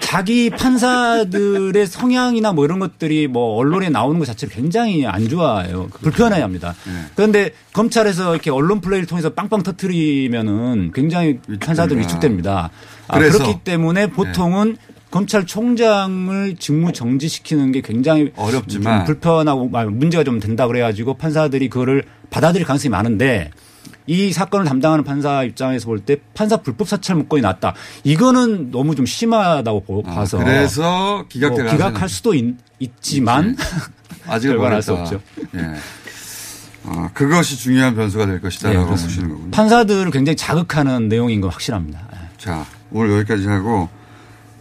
자기 판사들의 (laughs) 성향이나 뭐 이런 것들이 뭐 언론에 나오는 것 자체를 굉장히 안 좋아해요. 불편해 합니다. 네. 그런데 검찰에서 이렇게 언론 플레이를 통해서 빵빵 터트리면은 굉장히 판사들이 위축됩니다. 아. 그렇기 때문에 보통은 검찰총장을 직무 정지시키는 게 굉장히 어렵지만. 좀 불편하고 말- 문제가 좀 된다 그래가지고 판사들이 그거를 받아들일 가능성이 많은데 이 사건을 담당하는 판사 입장에서 볼 때 판사 불법 사찰 문건이 났다. 이거는 너무 좀 심하다고 보- 봐서 아, 그래서 기각될 뭐 기각할 수도 있, 지만 (laughs) 아직은 결과는 할수 모르겠다. 없죠. 예. 아, 그것이 중요한 변수가 될 것이다라고 네. 보시는 거군요. 판사들을 굉장히 자극하는 내용인 건 확실합니다. 자, 오늘 여기까지 하고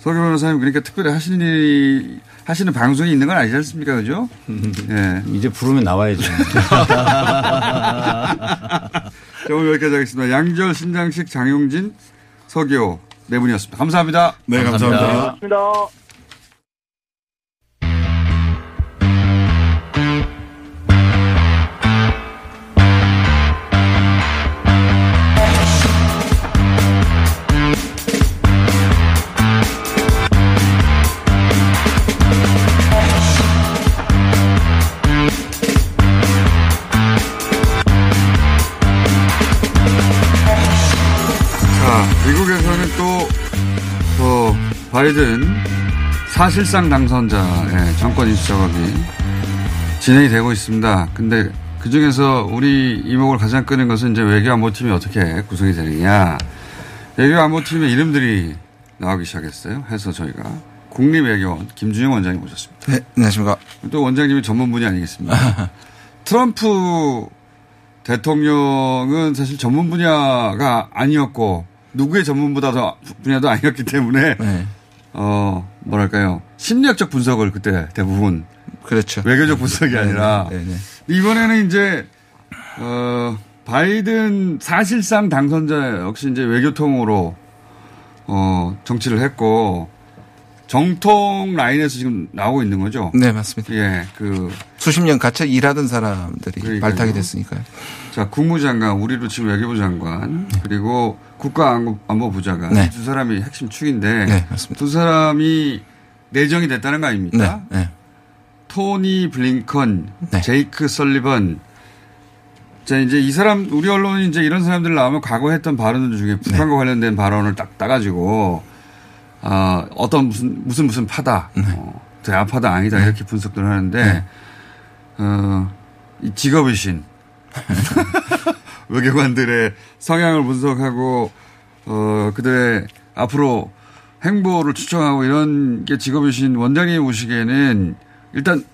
서기 변호사님 그러니까 특별히 하시는 일이 하시는 방송이 있는 건 아니지 않습니까, 그죠? (laughs) 예. 이제 부르면 나와야죠. (laughs) 자, 오늘 여기까지 하겠습니다. 양절 신장식 장용진 서기호 네 분이었습니다. 감사합니다. 네, 감사합니다. 고맙습니다. 바이든 사실상 당선자의 정권 인수 작업이 진행이 되고 있습니다. 근데 그 중에서 우리 이목을 가장 끄는 것은 이제 외교 안보팀이 어떻게 구성이 되느냐. 외교 안보팀의 이름들이 나오기 시작했어요. 해서 저희가 국립외교원 김준영 원장님 모셨습니다. 네, 안녕하십니까. 또 원장님이 전문 분이 아니겠습니까? (laughs) 트럼프 대통령은 사실 전문 분야가 아니었고 누구의 전문 분야도, 분야도 아니었기 때문에 어 뭐랄까요 심리학적 분석을 그때 대부분 그렇죠. 외교적 분석이 네, 아니라 네, 네. 이번에는 이제 어 바이든 사실상 당선자 역시 이제 외교통으로 어 정치를 했고 정통 라인에서 지금 나오고 있는 거죠? 네, 맞습니다. 예, 그 수십 년 갇혀 일하던 사람들이 그러니까요. 발탁이 됐으니까요. 자, 국무장관, 우리로 치면 외교부 장관, 그리고 국가안보부장관 네. 두 사람이 핵심 축인데 네, 맞습니다. 두 사람이 내정이 됐다는 거 아닙니까? 네, 네. 토니 블링컨, 제이크 설리번. 자, 이제 이 사람, 우리 언론이 이제 이런 사람들 나오면 과거 했던 발언들 중에 북한과 관련된 발언을 딱 따가지고, 아, 어떤 무슨, 무슨 무슨 파다, 어, 대화파다 아니다, 이렇게 분석들 하는데, 어, 이 직업의 신. (laughs) 외교관들의 성향을 분석하고, 어, 그들의 앞으로 행보를 추정하고 이런 게 직업이신 원장님 오시기에는 일단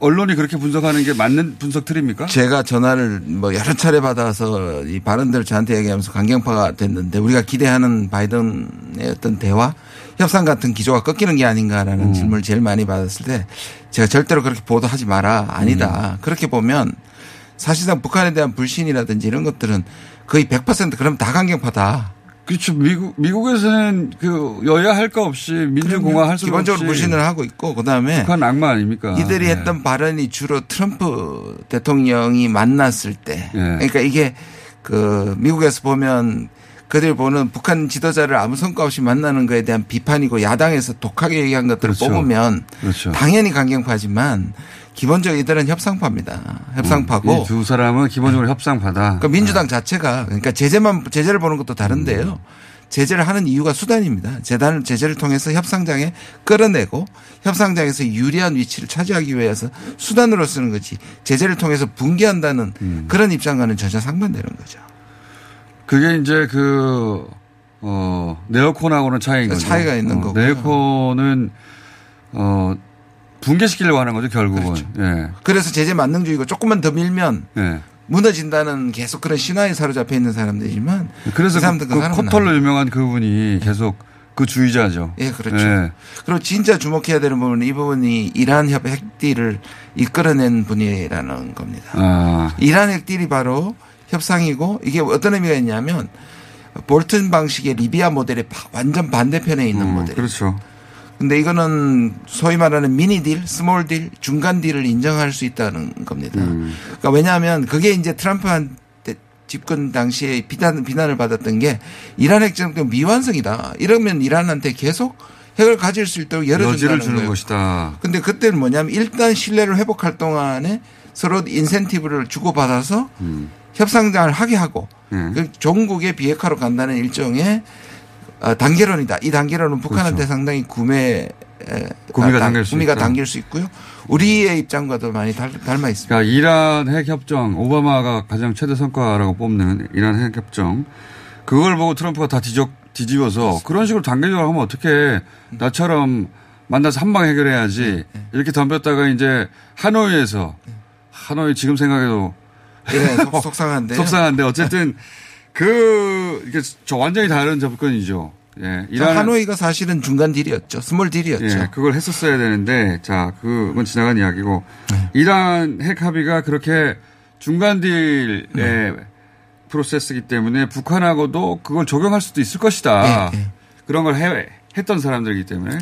언론이 그렇게 분석하는 게 맞는 분석 틀입니까? 제가 전화를 뭐 여러 차례 받아서 이 발언들을 저한테 얘기하면서 강경파가 됐는데 우리가 기대하는 바이든의 어떤 대화 협상 같은 기조가 꺾이는 게 아닌가라는 질문을 제일 많이 받았을 때 제가 절대로 그렇게 보도하지 마라 아니다 그렇게 보면 사실상 북한에 대한 불신이라든지 이런 것들은 거의 100% 그럼 다 강경파다. 그렇죠. 미국 미국에서는 그 여야 할 거 없이 민주공화 할 기본적으로 없이 불신을 하고 있고 그다음에 북한 악마 아닙니까? 이들이 네. 했던 발언이 주로 트럼프 대통령이 만났을 때. 네. 그러니까 이게 그 미국에서 보면 그들 보는 북한 지도자를 아무 성과 없이 만나는 거에 대한 비판이고 야당에서 독하게 얘기한 것들을 그렇죠. 뽑으면 그렇죠. 당연히 강경파지만 기본적으로 이들은 협상파입니다. 협상파고. 음, 이두 사람은 기본적으로 협상파다. 그러니까 민주당 자체가 그러니까 제재만 제재를 보는 것도 다른데요. 음. 제재를 하는 이유가 수단입니다. 재단을 제재를 통해서 협상장에 끌어내고 협상장에서 유리한 위치를 차지하기 위해서 수단으로 쓰는 거지. 제재를 통해서 붕괴한다는 음. 그런 입장과는 전혀 상반되는 거죠. 그게 이제 그, 어, 네오콘하고는 차이인 거죠. 차이가 있는 어, 거고요. 네오콘은, 어, 붕괴시키려고 하는 거죠, 결국은. 그렇죠. 예. 그래서 제재 만능주의고 조금만 더 밀면 예. 무너진다는 계속 그런 신화에 사로잡혀 있는 사람들이지만 그래서 그 사람들 그, 코털로 유명한 그분이 계속 그 주의자죠. 예, 그렇죠. 예. 그리고 진짜 주목해야 되는 부분은 이 부분이 이란 협 핵딜을 이끌어낸 분이라는 겁니다. 아. 이란 핵딜이 바로 협상이고 이게 어떤 의미가 있냐면 볼튼 방식의 리비아 모델의 바- 완전 반대편에 있는 모델. 그렇죠. 근데 이거는 소위 말하는 mini deal, small deal, 중간 deal을 인정할 수 있다는 겁니다. 음. 그러니까 왜냐하면 그게 이제 트럼프한테 집권 당시에 비난, 비난을 받았던 게 이란 핵협정도 미완성이다. 이러면 이란한테 계속 핵을 가질 수 있도록 여지를 열어준다는 주는 거예요. 것이다. 근데 그때는 뭐냐면 일단 신뢰를 회복할 동안에 서로 인센티브를 주고받아서 음. 협상장을 하게 하고 네. 그 종국의 비핵화로 간다는 일종의 어, 단계론이다. 이 단계론은 북한한테 상당히 구매 에, 구미가 아, 당길 수 구미가. 당길 수 있고요. 우리의 입장과도 많이 달, 닮아 있습니다. 그러니까 이란 핵 협정, 오바마가 가장 최대 성과라고 뽑는 이란 핵 협정, 그걸 보고 트럼프가 다 뒤적, 뒤집어서 그런 식으로 단계적으로 하면 어떻게 나처럼 만나서 한 방 해결해야지 이렇게 덤볐다가 이제 하노이에서 하노이 지금 생각해도 예, 속- 속상한데요. 속상한데 어쨌든 그 이게 저 완전히 다른 접근이죠. 예. 이란 하노이가 사실은 중간 deal이었죠. small deal이었죠. 예, 그걸 했었어야 되는데, 자, 그건 지나간 이야기고, 네. 이란 핵 합의가 그렇게 중간 deal의 네. 프로세스이기 때문에 북한하고도 그걸 적용할 수도 있을 것이다. 예, 그런 걸 해, 했던 사람들이기 때문에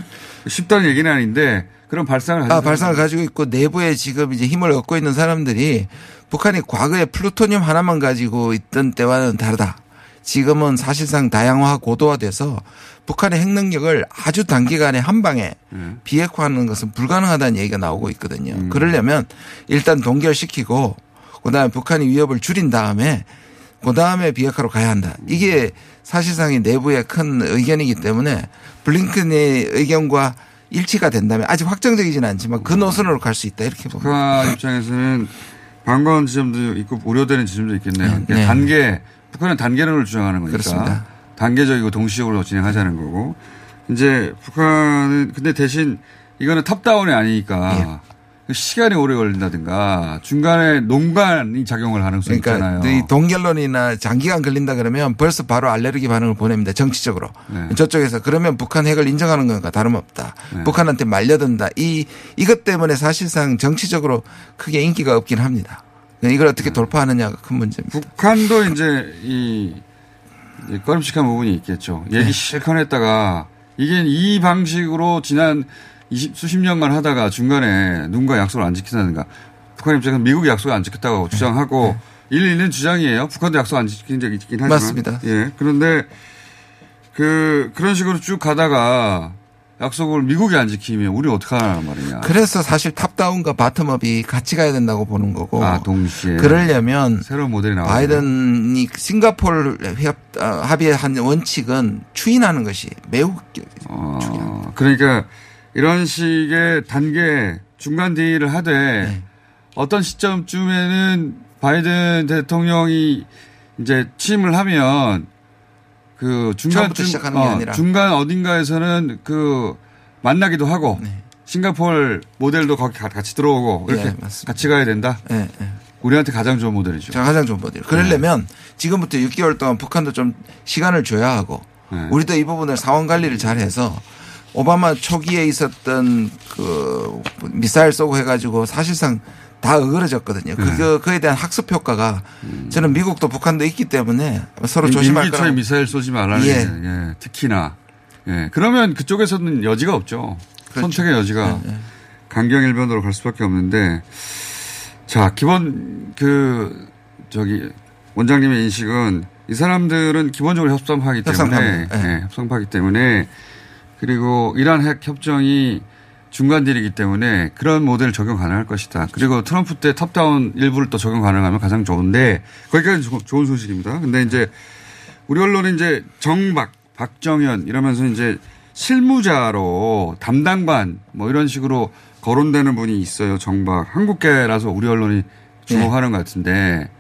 쉽다는 얘기는 아닌데 그런 발상을 가지고 아, 발상을 가지고 있고 내부에 지금 이제 힘을 얻고 있는 사람들이 북한이 과거에 플루토늄 하나만 가지고 있던 때와는 다르다. 지금은 사실상 다양화 고도화돼서 북한의 핵 능력을 아주 단기간에 한 방에 비핵화하는 것은 불가능하다는 얘기가 나오고 있거든요. 그러려면 일단 동결시키고 그다음에 북한이 위협을 줄인 다음에 그다음에 비핵화로 가야 한다. 이게 사실상의 내부의 큰 의견이기 때문에 블링컨의 의견과 일치가 된다면 아직 확정적이지는 않지만 그 노선으로 갈 수 있다 이렇게 봅니다. 북한 입장에서는 방관 지점도 있고 우려되는 지점도 있겠네요. 그러니까 네. 단계 북한은 단계론을 주장하는 거니까 그렇습니다. 단계적이고 동시적으로 진행하자는 거고 이제 북한은 근데 대신 이거는 탑다운이 아니니까 예. 시간이 오래 걸린다든가 중간에 농간이 작용을 하는 수 있잖아요. 그러니까 이 동결론이나 장기간 걸린다 그러면 벌써 바로 알레르기 반응을 보냅니다. 정치적으로. 네. 저쪽에서 그러면 북한 핵을 인정하는 것과 다름없다. 네. 북한한테 말려든다. 이 이것 때문에 사실상 정치적으로 크게 인기가 없긴 합니다. 이걸 어떻게 돌파하느냐가 큰 문제입니다. 북한도 이제 이 꺼림칙한 부분이 있겠죠. 얘기 실컷 했다가 이게 이 방식으로 지난 20, 수십 년간 하다가 중간에 누군가 약속을 안 지킨다든가 북한 입장에서 미국이 약속을 안 지켰다고 주장하고 일리 있는 주장이에요. 북한도 약속 안 지킨 적이 있긴 하지만. 맞습니다. 예. 그런데 그, 그런 식으로 쭉 가다가 약속을 미국이 안 지키면 우리 어떡하란 말이냐. 그래서 사실 top-down과 bottom-up이 같이 가야 된다고 보는 거고. 아, 동시에. 그러려면 새로운 모델이 나와. 바이든이 싱가포르 협, 어, 합의의 한 원칙은 추인하는 것이 매우 어, 그러니까 이런 식의 단계 중간 deal을 하되 네. 어떤 시점쯤에는 바이든 대통령이 이제 취임을 하면 그 중간 게 아니라. 중간 어딘가에서는 그 만나기도 하고 싱가포르 모델도 거기 가- 같이 들어오고 이렇게 예, 맞습니다. 같이 가야 된다. 예, 예. 우리한테 가장 좋은 모델이죠. 자, 가장 좋은 모델. 그러려면 지금부터 6개월 동안 북한도 좀 시간을 줘야 하고 네. 우리도 이 부분을 상황 관리를 잘 해서 오바마 초기에 있었던 그 미사일 쏘고 해가지고 사실상 다 어그러졌거든요. 네. 그, 그에 대한 학습 효과가 저는 미국도 북한도 있기 때문에 서로 임- 조심할 거라. 미사일 쏘지 말라는 예. 예. 특히나 예. 그러면 그쪽에서는 여지가 없죠. 그렇죠. 선택의 여지가 네, 강경일변으로 갈 수밖에 없는데 자 기본 그 저기 원장님의 인식은 이 사람들은 기본적으로 협상파기 때문에. 예. 예, 협상파기 때문에 그리고 이란 핵 협정이 중간deal이기 때문에 그런 모델 적용 가능할 것이다. 그리고 트럼프 때 top-down 일부를 또 적용 가능하면 가장 좋은데 거기까지 조- 좋은 소식입니다. 근데 이제 우리 언론은 이제 정박, 박정현 이러면서 이제 실무자로 담당관 뭐 이런 식으로 거론되는 분이 있어요. 정박. 한국계라서 우리 언론이 주목하는 것 같은데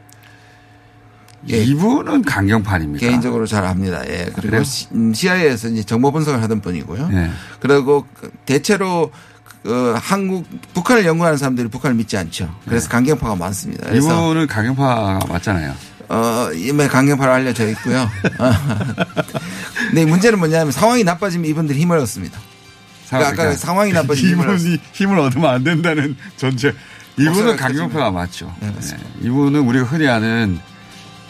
이분은 강경판입니다. 개인적으로 잘 압니다. 예. 그리고 음, CIA에서 이제 정보 분석을 하던 분이고요. 예. 그리고 그 대체로 그 한국 북한을 연구하는 사람들이 북한을 믿지 않죠. 그래서 강경파가 많습니다. 이분은 강경파가 맞잖아요. 어, 이미 강경파로 알려져 있고요. 어. (laughs) 근데 문제는 뭐냐면 상황이 나빠지면 이분들이 힘을 얻습니다. 그러니까 아까 상황이 나빠지면 힘을 얻습니다. 힘을 얻으면 안 된다는 전제. 이분은 강경파가 맞죠. 네, 이분은 우리가 흔히 아는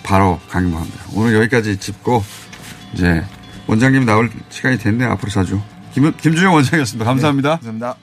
바로 강경파입니다. 오늘 여기까지 짚고 이제 원장님 나올 시간이 됐네요. 앞으로 자주. 김, 김준영 원장이었습니다. 감사합니다. 감사합니다.